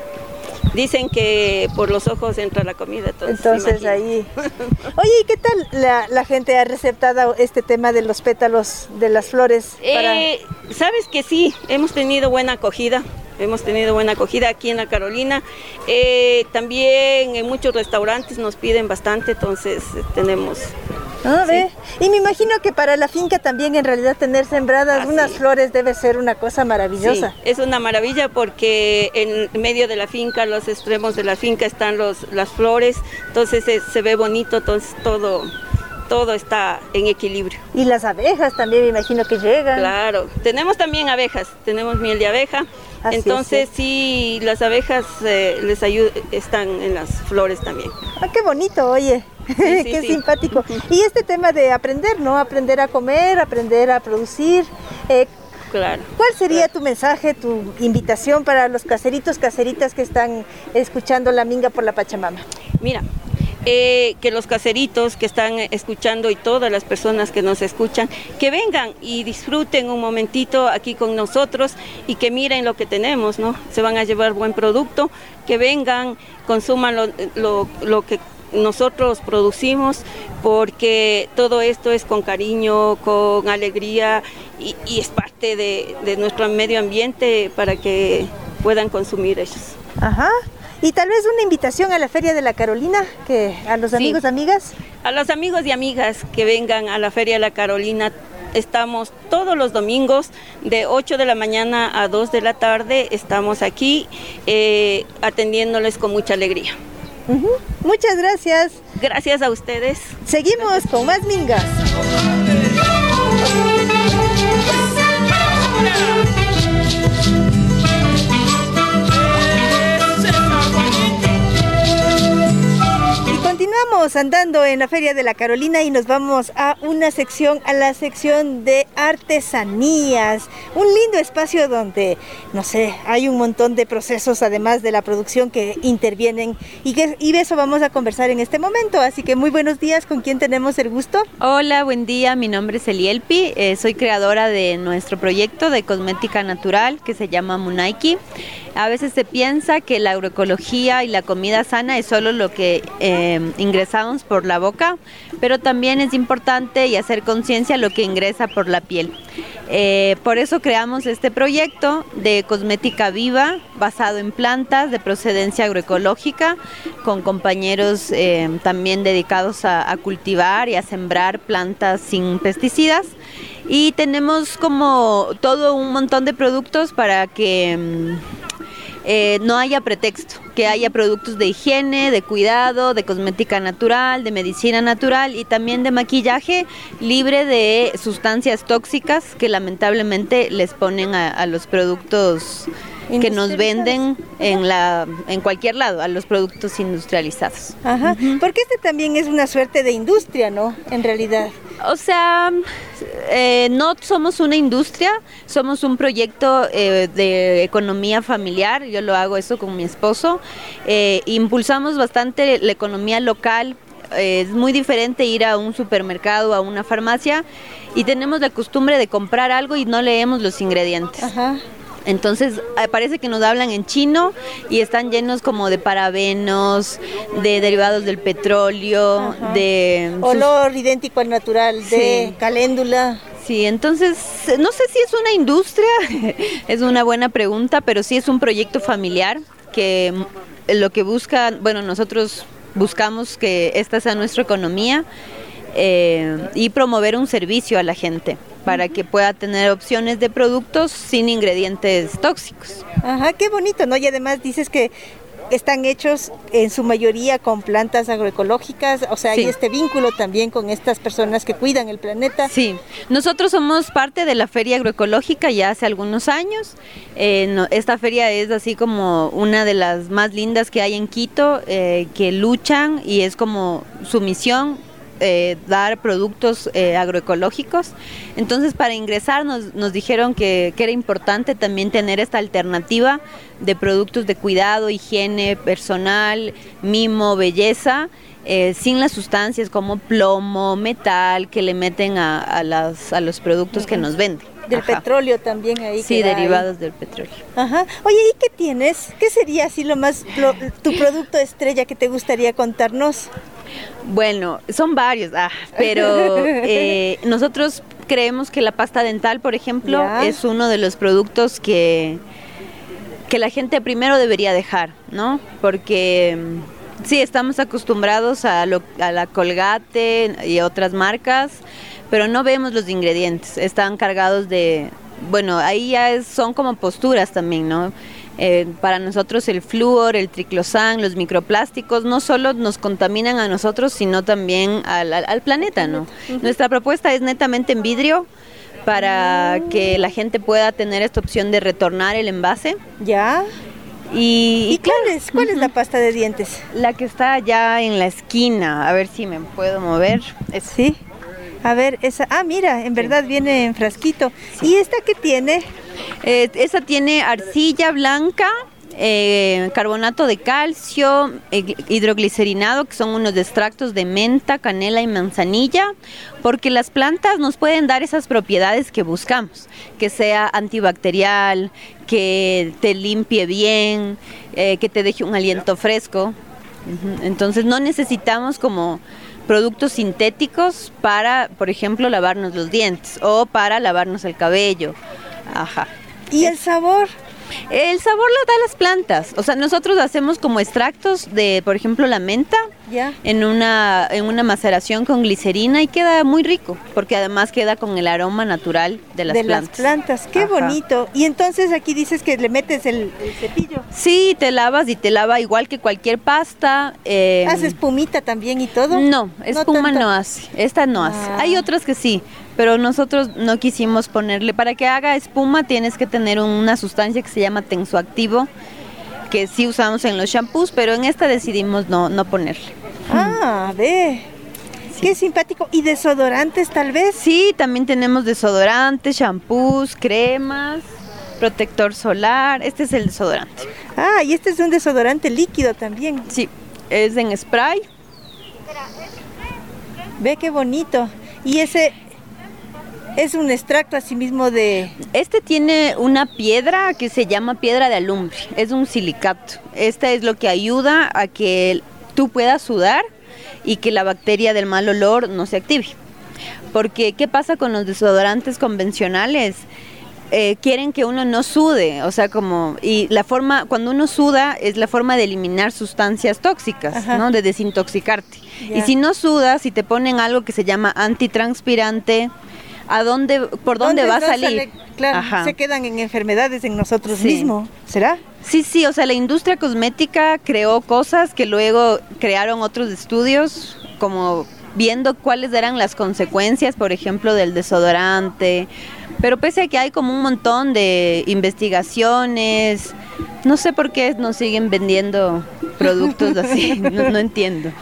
dicen que por los ojos entra la comida. Entonces, ahí. Oye, ¿y qué tal la, la gente ha receptado este tema de los pétalos de las flores? para- Eh, Sabes que sí, hemos tenido buena acogida. Hemos tenido buena acogida aquí en la Carolina. Eh, también en muchos restaurantes nos piden bastante, entonces eh, tenemos. Ah, sí. Y me imagino que para la finca también en realidad tener sembradas Ah, unas sí. flores debe ser una cosa maravillosa. Sí, es una maravilla porque en medio de la finca, los extremos de la finca están los, las flores, entonces se, se ve bonito, entonces todo, todo está en equilibrio. Y las abejas también me imagino que llegan. Claro, tenemos también abejas, tenemos miel de abeja, Así es, entonces sí, las abejas eh, les ayudan, están en las flores también. Ah, qué bonito, oye. sí, qué simpático. Y este tema de aprender, ¿no? Aprender a comer, aprender a producir. eh, Claro. ¿Cuál sería tu mensaje, tu invitación para los caseritos, caseritas que están escuchando la minga por la Pachamama? Mira, eh, que los caseritos que están escuchando y todas las personas que nos escuchan, que vengan y disfruten un momentito aquí con nosotros y que miren lo que tenemos, ¿no? Se van a llevar buen producto, que vengan, consuman lo, que nosotros producimos porque todo esto es con cariño, con alegría y, es parte de, de, nuestro medio ambiente para que puedan consumir ellos. Ajá. Y tal vez una invitación a la Feria de la Carolina, que a los amigos, y amigas. A los amigos y amigas que vengan a la Feria de la Carolina. Estamos todos los domingos de 8 de la mañana a 2 de la tarde. Estamos aquí eh, atendiéndoles con mucha alegría. Muchas gracias. Gracias a ustedes. Seguimos con más mingas. Continuamos andando en la Feria de la Carolina y nos vamos a una sección, a la sección de artesanías. Un lindo espacio donde, no sé, hay un montón de procesos además de la producción que intervienen y, que, y de eso vamos a conversar en este momento. Así que muy buenos días, ¿con quién tenemos el gusto? Hola, buen día, mi nombre es Elielpi, eh, soy creadora de nuestro proyecto de cosmética natural que se llama Munaiki. A veces se piensa que la agroecología y la comida sana es solo lo que eh, ingresamos por la boca, pero también es importante y hacer conciencia lo que ingresa por la piel. Eh, por eso creamos este proyecto de cosmética viva basado en plantas de procedencia agroecológica con compañeros eh, también dedicados a, cultivar y a sembrar plantas sin pesticidas y tenemos como todo un montón de productos para que mm, eh, no haya pretexto, que haya productos de higiene, de cuidado, de cosmética natural, de medicina natural y también de maquillaje libre de sustancias tóxicas que lamentablemente les ponen a los productos que nos venden en la en cualquier lado a los productos industrializados. Ajá, porque este también es una suerte de industria, ¿no? En realidad. O sea, eh, no somos una industria, somos un proyecto eh, de economía familiar, yo lo hago eso con mi esposo, eh, impulsamos bastante la economía local, es muy diferente ir a un supermercado, a una farmacia y tenemos la costumbre de comprar algo y no leemos los ingredientes. Ajá. Entonces eh, parece que nos hablan en chino y están llenos como de parabenos, de derivados del petróleo, de... Olor idéntico al natural, de caléndula. Sí, entonces no sé si es una industria, es una buena pregunta, pero sí es un proyecto familiar que lo que busca, bueno, nosotros buscamos que esta sea nuestra economía eh, y promover un servicio a la gente para que pueda tener opciones de productos sin ingredientes tóxicos. Ajá, qué bonito, ¿no? Y además dices que están hechos en su mayoría con plantas agroecológicas, o sea, hay este vínculo también con estas personas que cuidan el planeta. Sí, nosotros somos parte de la Feria Agroecológica ya hace algunos años. Eh, esta feria es así como una de las más lindas que hay en Quito, eh, que luchan y es como su misión eh, dar productos eh, agroecológicos. Entonces para ingresar nos, nos dijeron que, era importante también tener esta alternativa de productos de cuidado, higiene personal, mimo, belleza. Eh, sin las sustancias como plomo, metal que le meten a, las, a los productos que nos venden. Del petróleo también ahí. Sí, derivados del petróleo. Ajá. Oye, ¿y qué tienes? ¿Qué sería así lo más, tu producto estrella que te gustaría contarnos? Bueno, son varios, ah, pero eh, nosotros creemos que la pasta dental, por ejemplo, es uno de los productos que, que la gente primero debería dejar, ¿no? Porque mm, sí, estamos acostumbrados a, a la Colgate y otras marcas, pero no vemos los ingredientes, están cargados de, bueno, ahí ya son como posturas también, ¿no? Eh, para nosotros el flúor, el triclosan, los microplásticos no solo nos contaminan a nosotros, sino también al, planeta, ¿no? Nuestra propuesta es netamente en vidrio para que la gente pueda tener esta opción de retornar el envase. Ya. Y, cuál, es, cuál es la pasta de dientes? La que está allá en la esquina, a ver si me puedo mover. Sí. A ver, esa, ah, mira, en verdad viene en frasquito. ¿Y esta qué tiene? Eh, esa tiene arcilla blanca, eh, carbonato de calcio, eh, hidroglicerinado, que son unos extractos de menta, canela y manzanilla, porque las plantas nos pueden dar esas propiedades que buscamos, que sea antibacterial, que te limpie bien, eh, que te deje un aliento fresco. Entonces no necesitamos como productos sintéticos para, por ejemplo, lavarnos los dientes o para lavarnos el cabello. Ajá. ¿Y el sabor? El sabor lo da las plantas. O sea, nosotros hacemos como extractos de, por ejemplo, la menta En una, en una maceración con glicerina y queda muy rico, porque además queda con el aroma natural de las de plantas. las plantas, qué Ajá. bonito. Y entonces aquí dices que le metes el, el cepillo. Sí, te lavas y te lava igual que cualquier pasta. eh, ¿Hace espumita también y todo? No, espuma tanto. no, hace. Esta no hace. Ah. Hay otras que sí, pero nosotros no quisimos ponerle. Para que haga espuma tienes que tener una sustancia que se llama tensoactivo, que sí usamos en los shampoos, pero en esta decidimos no, no ponerle. Ah, ve. Qué simpático. ¿Y desodorantes tal vez? Sí, también tenemos desodorantes, shampoos, cremas, protector solar. Este es el desodorante. Ah, y este es un desodorante líquido también. Sí, es en spray. Ve qué bonito. Y ese es un extracto así mismo de... Este tiene una piedra que se llama piedra de alumbre, es un silicato. Esta es lo que ayuda a que tú puedas sudar y que la bacteria del mal olor no se active. Porque, ¿qué pasa con los desodorantes convencionales? Eh, quieren que uno no sude, o sea, como, y la forma, cuando uno suda es la forma de eliminar sustancias tóxicas, Ajá. ¿no? De desintoxicarte. Y si no sudas, si te ponen algo que se llama antitranspirante, ¿a dónde, por dónde, va a salir? Claro, Ajá. se quedan en enfermedades en nosotros Sí. mismos. ¿Será? Sí, sí, o sea, la industria cosmética creó cosas que luego crearon otros estudios, como viendo cuáles eran las consecuencias, por ejemplo, del desodorante. Pero pese a que hay como un montón de investigaciones, no sé por qué nos siguen vendiendo productos así, no, no entiendo.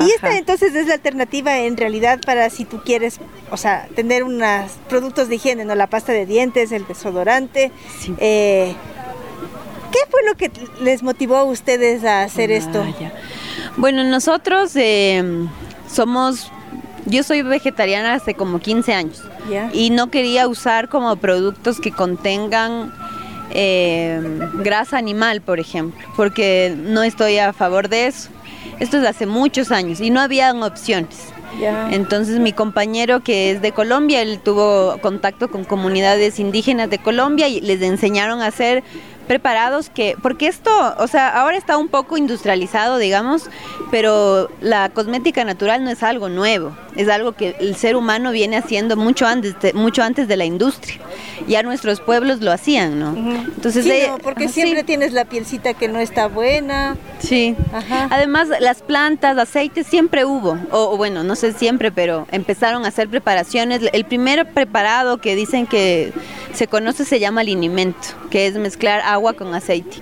Y esta entonces es la alternativa en realidad para si tú quieres, o sea, tener unos productos de higiene, ¿no? La pasta de dientes, el desodorante. Sí. Eh, ¿Qué fue lo que les motivó a ustedes a hacer esto? Ah, ya. Bueno, nosotros eh, somos, yo soy vegetariana hace como 15 años. Ya. y no quería usar como productos que contengan eh, grasa animal, por ejemplo, porque no estoy a favor de eso. Esto es hace muchos años y no habían opciones. Entonces mi compañero que es de Colombia, él tuvo contacto con comunidades indígenas de Colombia y les enseñaron a hacer preparados que, porque esto, o sea, ahora está un poco industrializado, digamos, pero la cosmética natural no es algo nuevo, es algo que el ser humano viene haciendo mucho antes, de, mucho antes de la industria. Ya nuestros pueblos lo hacían, ¿no? Entonces, Sí, eh, no, porque ajá, sí. siempre tienes la pielcita que no está buena. Sí. Ajá. Además, las plantas, aceites siempre hubo, o, o bueno, no sé siempre, pero empezaron a hacer preparaciones. El primer preparado que dicen que se conoce se llama linimento, que es mezclar agua con aceite.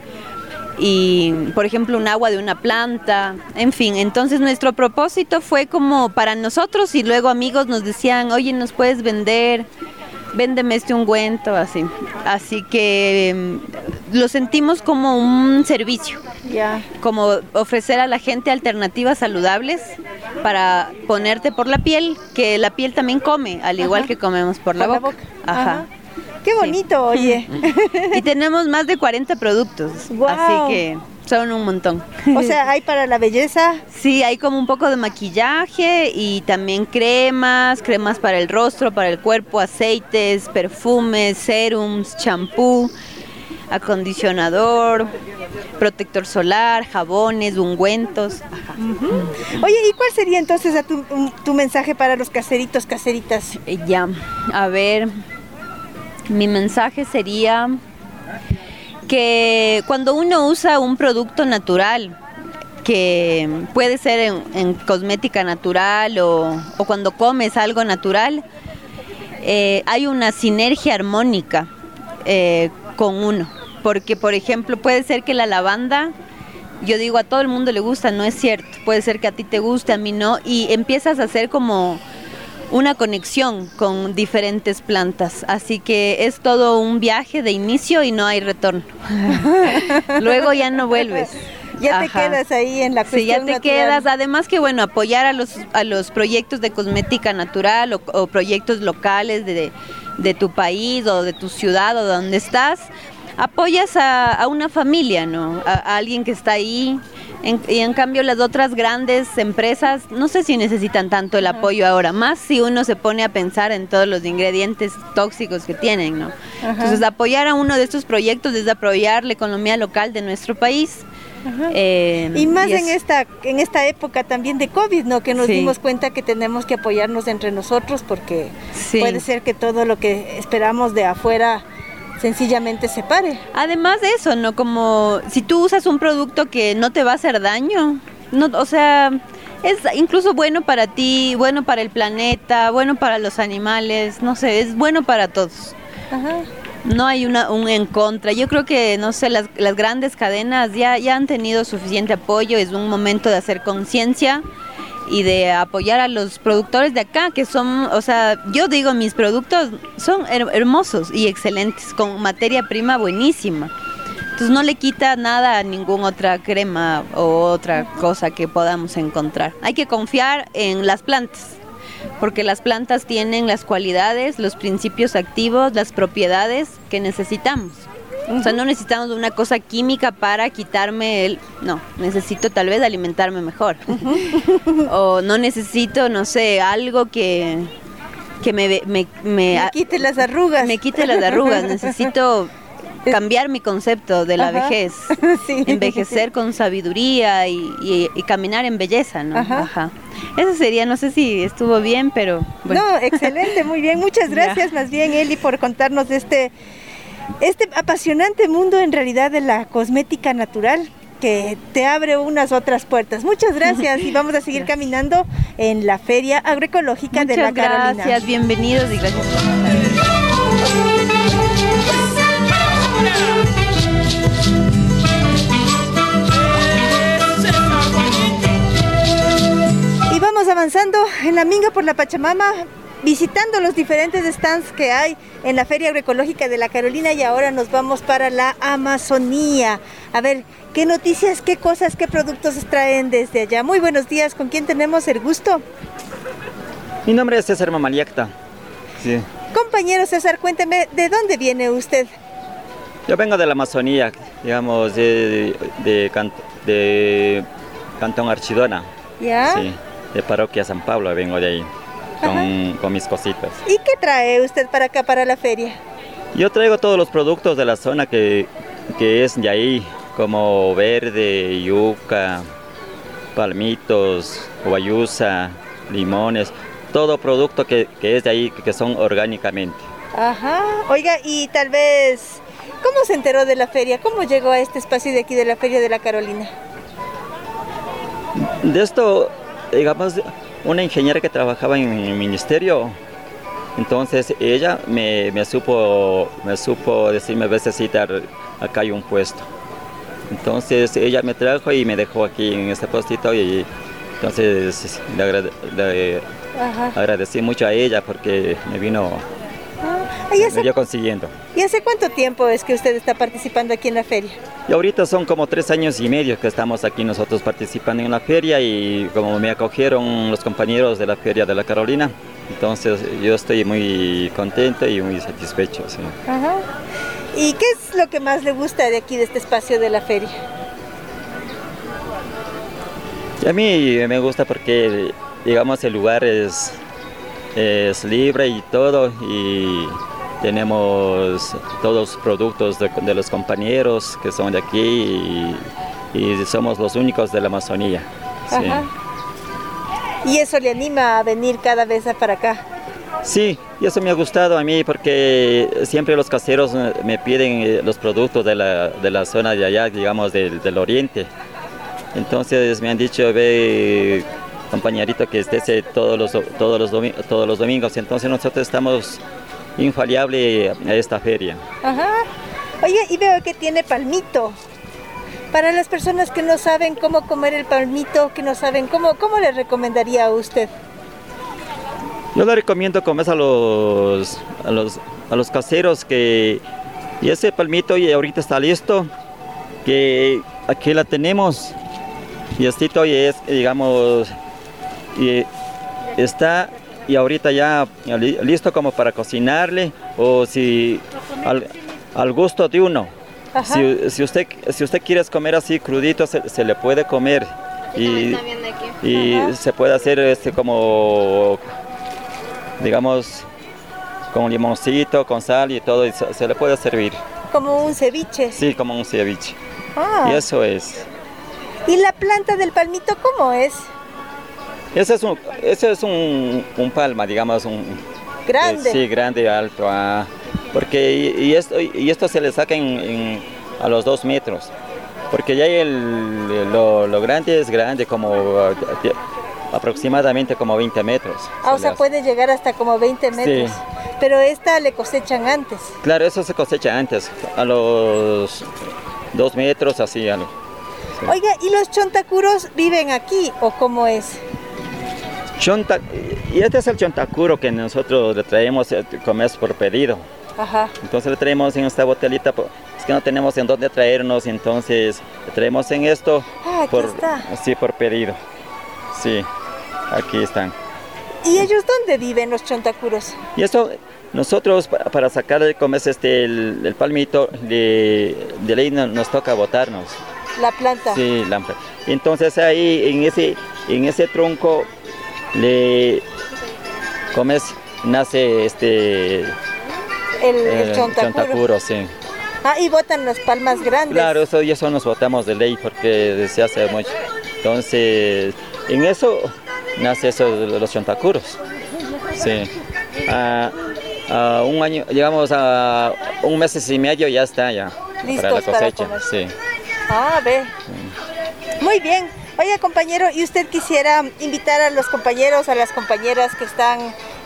Y, por ejemplo, un agua de una planta, en fin. Entonces, nuestro propósito fue como para nosotros y luego amigos nos decían, oye, ¿nos puedes vender? Véndeme este ungüento, así. Así que mm, lo sentimos como un servicio Ya. como ofrecer a la gente alternativas saludables para ponerte por la piel, que la piel también come, al igual Ajá. que comemos por la Por la boca. boca. Ajá. Ajá. Qué bonito, oye. Y tenemos más de 40 productos, Guau. así que son un montón. O sea, hay para la belleza. Sí, hay como un poco de maquillaje y también cremas, cremas para el rostro, para el cuerpo, aceites, perfumes, serums, champú, acondicionador, protector solar, jabones, ungüentos. Ajá. Oye, ¿y cuál sería entonces a tu, tu mensaje para los caseritos, caseritas? Eh, Ya, a ver, mi mensaje sería que cuando uno usa un producto natural, que puede ser en, cosmética natural o, o cuando comes algo natural, eh, hay una sinergia armónica eh, con uno. Porque, por ejemplo, puede ser que la lavanda, yo digo, a todo el mundo le gusta, no es cierto. Puede ser que a ti te guste, a mí no. Y empiezas a hacer como una conexión con diferentes plantas. Así que es todo un viaje de inicio y no hay retorno. Luego ya no vuelves. Ya te quedas ahí en la cuestión Sí, ya te quedas. Además que, bueno, apoyar a los, a los proyectos de cosmética natural o, proyectos locales de, de, tu país o de tu ciudad o donde estás, apoyas a, una familia, ¿no? A, alguien que está ahí. Y en cambio las otras grandes empresas no sé si necesitan tanto el apoyo ahora, más si uno se pone a pensar en todos los ingredientes tóxicos que tienen, ¿no? Entonces apoyar a uno de estos proyectos es apoyar la economía local de nuestro país. Eh, y más en esta en esta época también de COVID, ¿no? Que nos dimos cuenta que tenemos que apoyarnos entre nosotros porque puede ser que todo lo que esperamos de afuera sencillamente se pare. Además de eso, ¿no? Como si tú usas un producto que no te va a hacer daño, no, o sea, es incluso bueno para ti, bueno para el planeta, bueno para los animales, no sé, es bueno para todos. Ajá no hay una, un en contra. Yo creo que, no sé, las, las grandes cadenas ya, ya han tenido suficiente apoyo, es un momento de hacer conciencia y de apoyar a los productores de acá, que son, o sea, yo digo, mis productos son hermosos y excelentes, con materia prima buenísima. Entonces no le quita nada a ninguna otra crema o otra cosa que podamos encontrar. Hay que confiar en las plantas porque las plantas tienen las cualidades, los principios activos, las propiedades que necesitamos. O sea, no necesitamos una cosa química para quitarme el... No, necesito tal vez alimentarme mejor. o no necesito, no sé, algo que, que me, me, me, quite las arrugas. Me quite las arrugas. Necesito cambiar mi concepto de la vejez. Envejecer con sabiduría y, caminar en belleza, ¿no? Ajá. Eso sería, no sé si estuvo bien, pero bueno. No, excelente, muy bien. Muchas gracias más bien, Eli, por contarnos este, este apasionante mundo en realidad de la cosmética natural que te abre unas otras puertas. Muchas gracias y vamos a seguir caminando en la Feria Agroecológica de la Carolina. Gracias, bienvenidos y gracias y vamos avanzando en la Minga por la Pachamama, visitando los diferentes stands que hay en la Feria Agroecológica de la Carolina y ahora nos vamos para la Amazonía. A ver, ¿qué noticias, qué cosas, qué productos traen desde allá? Muy buenos días, ¿con quién tenemos el gusto? Mi nombre es César Mamaliacta. Sí. Compañero César, cuénteme, ¿de dónde viene usted? Yo vengo de la Amazonía, digamos, de, de, Cantón Archidona. ¿Ya? Sí, de Parroquia San Pablo vengo de ahí, con, mis cositas. ¿Y qué trae usted para acá, para la feria? Yo traigo todos los productos de la zona que, es de ahí, como verde, yuca, palmitos, guayusa, limones, todo producto que, que es de ahí, que son orgánicamente. Ajá, oiga, y tal vez ¿Cómo se enteró de la feria? ¿Cómo llegó a este espacio de aquí de la Feria de la Carolina? De esto, digamos, una ingeniera que trabajaba en el ministerio, entonces ella me, supo, me supo decirme a veces acá hay un puesto. Entonces ella me trajo y me dejó aquí en este postito y entonces le, agradecí mucho a ella porque me vino me consiguiendo. ¿Y hace cuánto tiempo es que usted está participando aquí en la feria? Y ahorita son como tres años y medio que estamos aquí nosotros participando en la feria y como me acogieron los compañeros de la feria de la Carolina, entonces yo estoy muy contento y muy satisfecho. ¿Y qué es lo que más le gusta de aquí, de este espacio de la feria? a mí me gusta porque, digamos, el lugar es, es libre y todo y tenemos todos los productos de, los compañeros que son de aquí y, somos los únicos de la Amazonía. ¿Y eso le anima a venir cada vez para acá? Sí, y eso me ha gustado a mí porque siempre los caseros me piden eh, los productos de la, zona de allá, digamos, del, oriente. Entonces me han dicho, ve compañerito que esté todos los, todos, los todos los domingos. Entonces nosotros estamos infalible a esta feria. Ajá. Oye, y veo que tiene palmito. Para las personas que no saben cómo comer el palmito, que no saben cómo, ¿cómo le recomendaría a usted? Yo le recomiendo comer a los, a los, a los caseros que y ese palmito y ahorita está listo, que aquí la tenemos y esto es, digamos, y está y ahorita ya listo como para cocinarle o si al, gusto de uno. Si, usted, si usted quiere comer así crudito, se, le puede comer. Y, y se puede hacer este como, digamos, con limoncito, con sal y todo, y se, le puede servir. Como un ceviche. Sí, como un ceviche. Ah. Y eso es. ¿Y la planta del palmito cómo es? Ese es un, ese es un, palma, digamos, un... Grande. Eh, sí, grande, alto. Ah, porque y, esto, y esto se le saca a los dos metros. Porque ya el, lo, grande es grande, como aproximadamente como 20 metros. Ah, o sea, puede llegar hasta como 20 metros. Sí. Pero esta le cosechan antes. Claro, eso se cosecha antes, a los dos metros así. Oiga, ¿y los chontacuros viven aquí o cómo es? Chonta, y este es el chontacuro que nosotros le traemos eh, comer por pedido. Ajá. Entonces le traemos en esta botelita, es que no tenemos en dónde traernos, entonces le traemos en esto. Ah, aquí por, está. Sí, por pedido. Sí, aquí están. ¿Y ellos dónde viven los chontacuros? Y esto, nosotros para sacar de comer este, el, palmito, de, de ley nos toca botarnos. La planta. Sí, la planta. Entonces ahí en ese, en ese tronco le comes, nace este el, el chontacuro. sí. Ah, y botan las palmas grandes. Claro, eso, y eso nos botamos de ley porque se hace mucho. Entonces, en eso nace eso de los chontacuros. Sí. A, un año, llegamos a un mes y medio ya está ya. para la cosecha. sí. Ah, ve. Muy bien. Oye, compañero, ¿y usted quisiera invitar a los compañeros, a las compañeras que están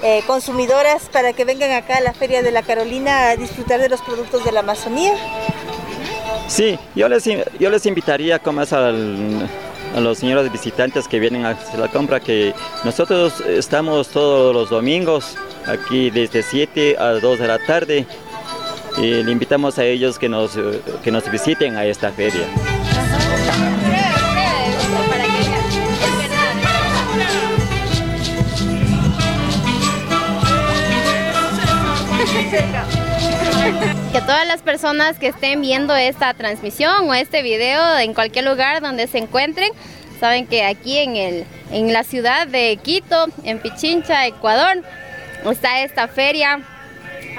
eh, consumidoras para que vengan acá a la Feria de la Carolina a disfrutar de los productos de la Amazonía? Sí, yo les, yo les invitaría como al, a los señores visitantes que vienen a hacer la compra que nosotros estamos todos los domingos aquí desde 7 a 2 de la tarde y le invitamos a ellos que nos, que nos visiten a esta feria. Que todas las personas que estén viendo esta transmisión o este video en cualquier lugar donde se encuentren, saben que aquí en, el, en la ciudad de Quito, en Pichincha, Ecuador, está esta feria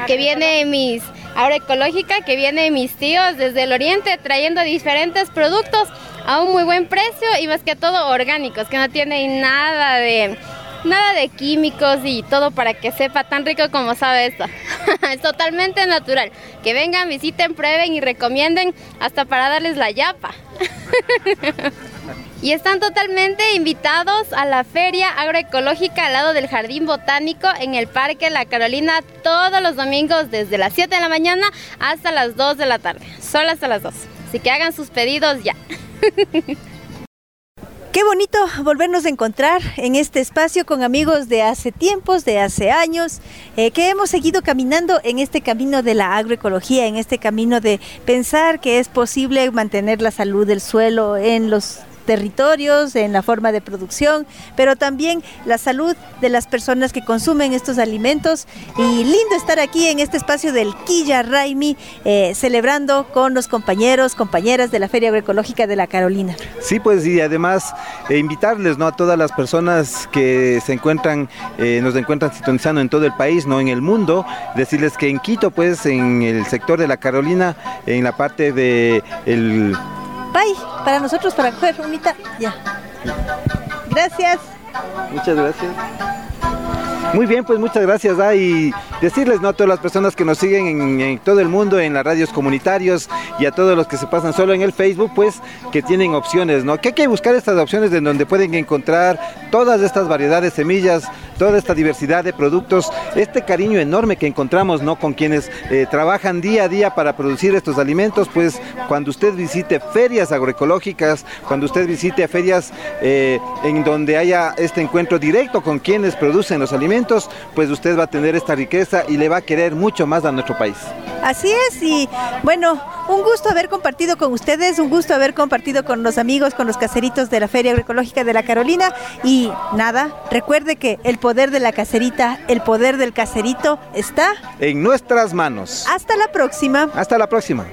que viene mis agroecológica que viene mis tíos desde el oriente trayendo diferentes productos a un muy buen precio y más que todo orgánicos, que no tienen nada de nada de químicos y todo para que sepa tan rico como sabe esto. es totalmente natural. Que vengan, visiten, prueben y recomienden hasta para darles la yapa. y están totalmente invitados a la feria agroecológica al lado del Jardín Botánico en el Parque La Carolina todos los domingos desde las 7 de la mañana hasta las 2 de la tarde. Solo hasta las 2. Así que hagan sus pedidos ya. Qué bonito volvernos a encontrar en este espacio con amigos de hace tiempos, de hace años, eh, que hemos seguido caminando en este camino de la agroecología, en este camino de pensar que es posible mantener la salud del suelo en los territorios, en la forma de producción, pero también la salud de las personas que consumen estos alimentos. Y lindo estar aquí en este espacio del Quilla Raimi, eh, celebrando con los compañeros, compañeras de la Feria Agroecológica de la Carolina. Sí, pues y además eh, invitarles ¿no? a todas las personas que se encuentran, eh, nos encuentran sintonizando en todo el país, no en el mundo, decirles que en Quito, pues en el sector de la Carolina, en la parte de el Bye, para nosotros, para coger, unita, ya. Gracias. Muchas gracias. Muy bien, pues muchas gracias. ¿ah? Y decirles ¿no? a todas las personas que nos siguen en, todo el mundo, en las radios comunitarios y a todos los que se pasan solo en el Facebook, pues que tienen opciones, ¿no? Que hay que buscar estas opciones en donde pueden encontrar todas estas variedades, semillas toda esta diversidad de productos, este cariño enorme que encontramos ¿no? con quienes eh, trabajan día a día para producir estos alimentos, pues cuando usted visite ferias agroecológicas, cuando usted visite ferias eh, en donde haya este encuentro directo con quienes producen los alimentos, pues usted va a tener esta riqueza y le va a querer mucho más a nuestro país. Así es, y bueno, un gusto haber compartido con ustedes, un gusto haber compartido con los amigos, con los caseritos de la Feria Agroecológica de la Carolina. Y nada, recuerde que el poder de la caserita, el poder del caserito está en nuestras manos. Hasta la próxima. Hasta la próxima.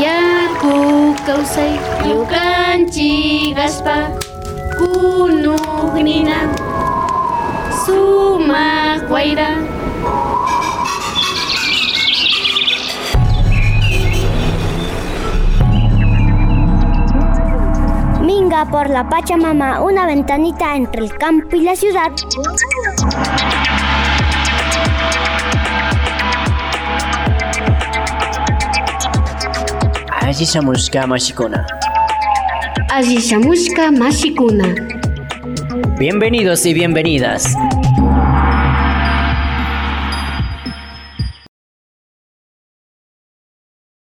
Yaku kausay yukanchi gaspa kunugnina sumak wayra Minga por la Pachamama, una ventanita entre el campo y la ciudad. Azizamushka mashikuna. Azizamushka mashikuna. Bienvenidos y bienvenidas.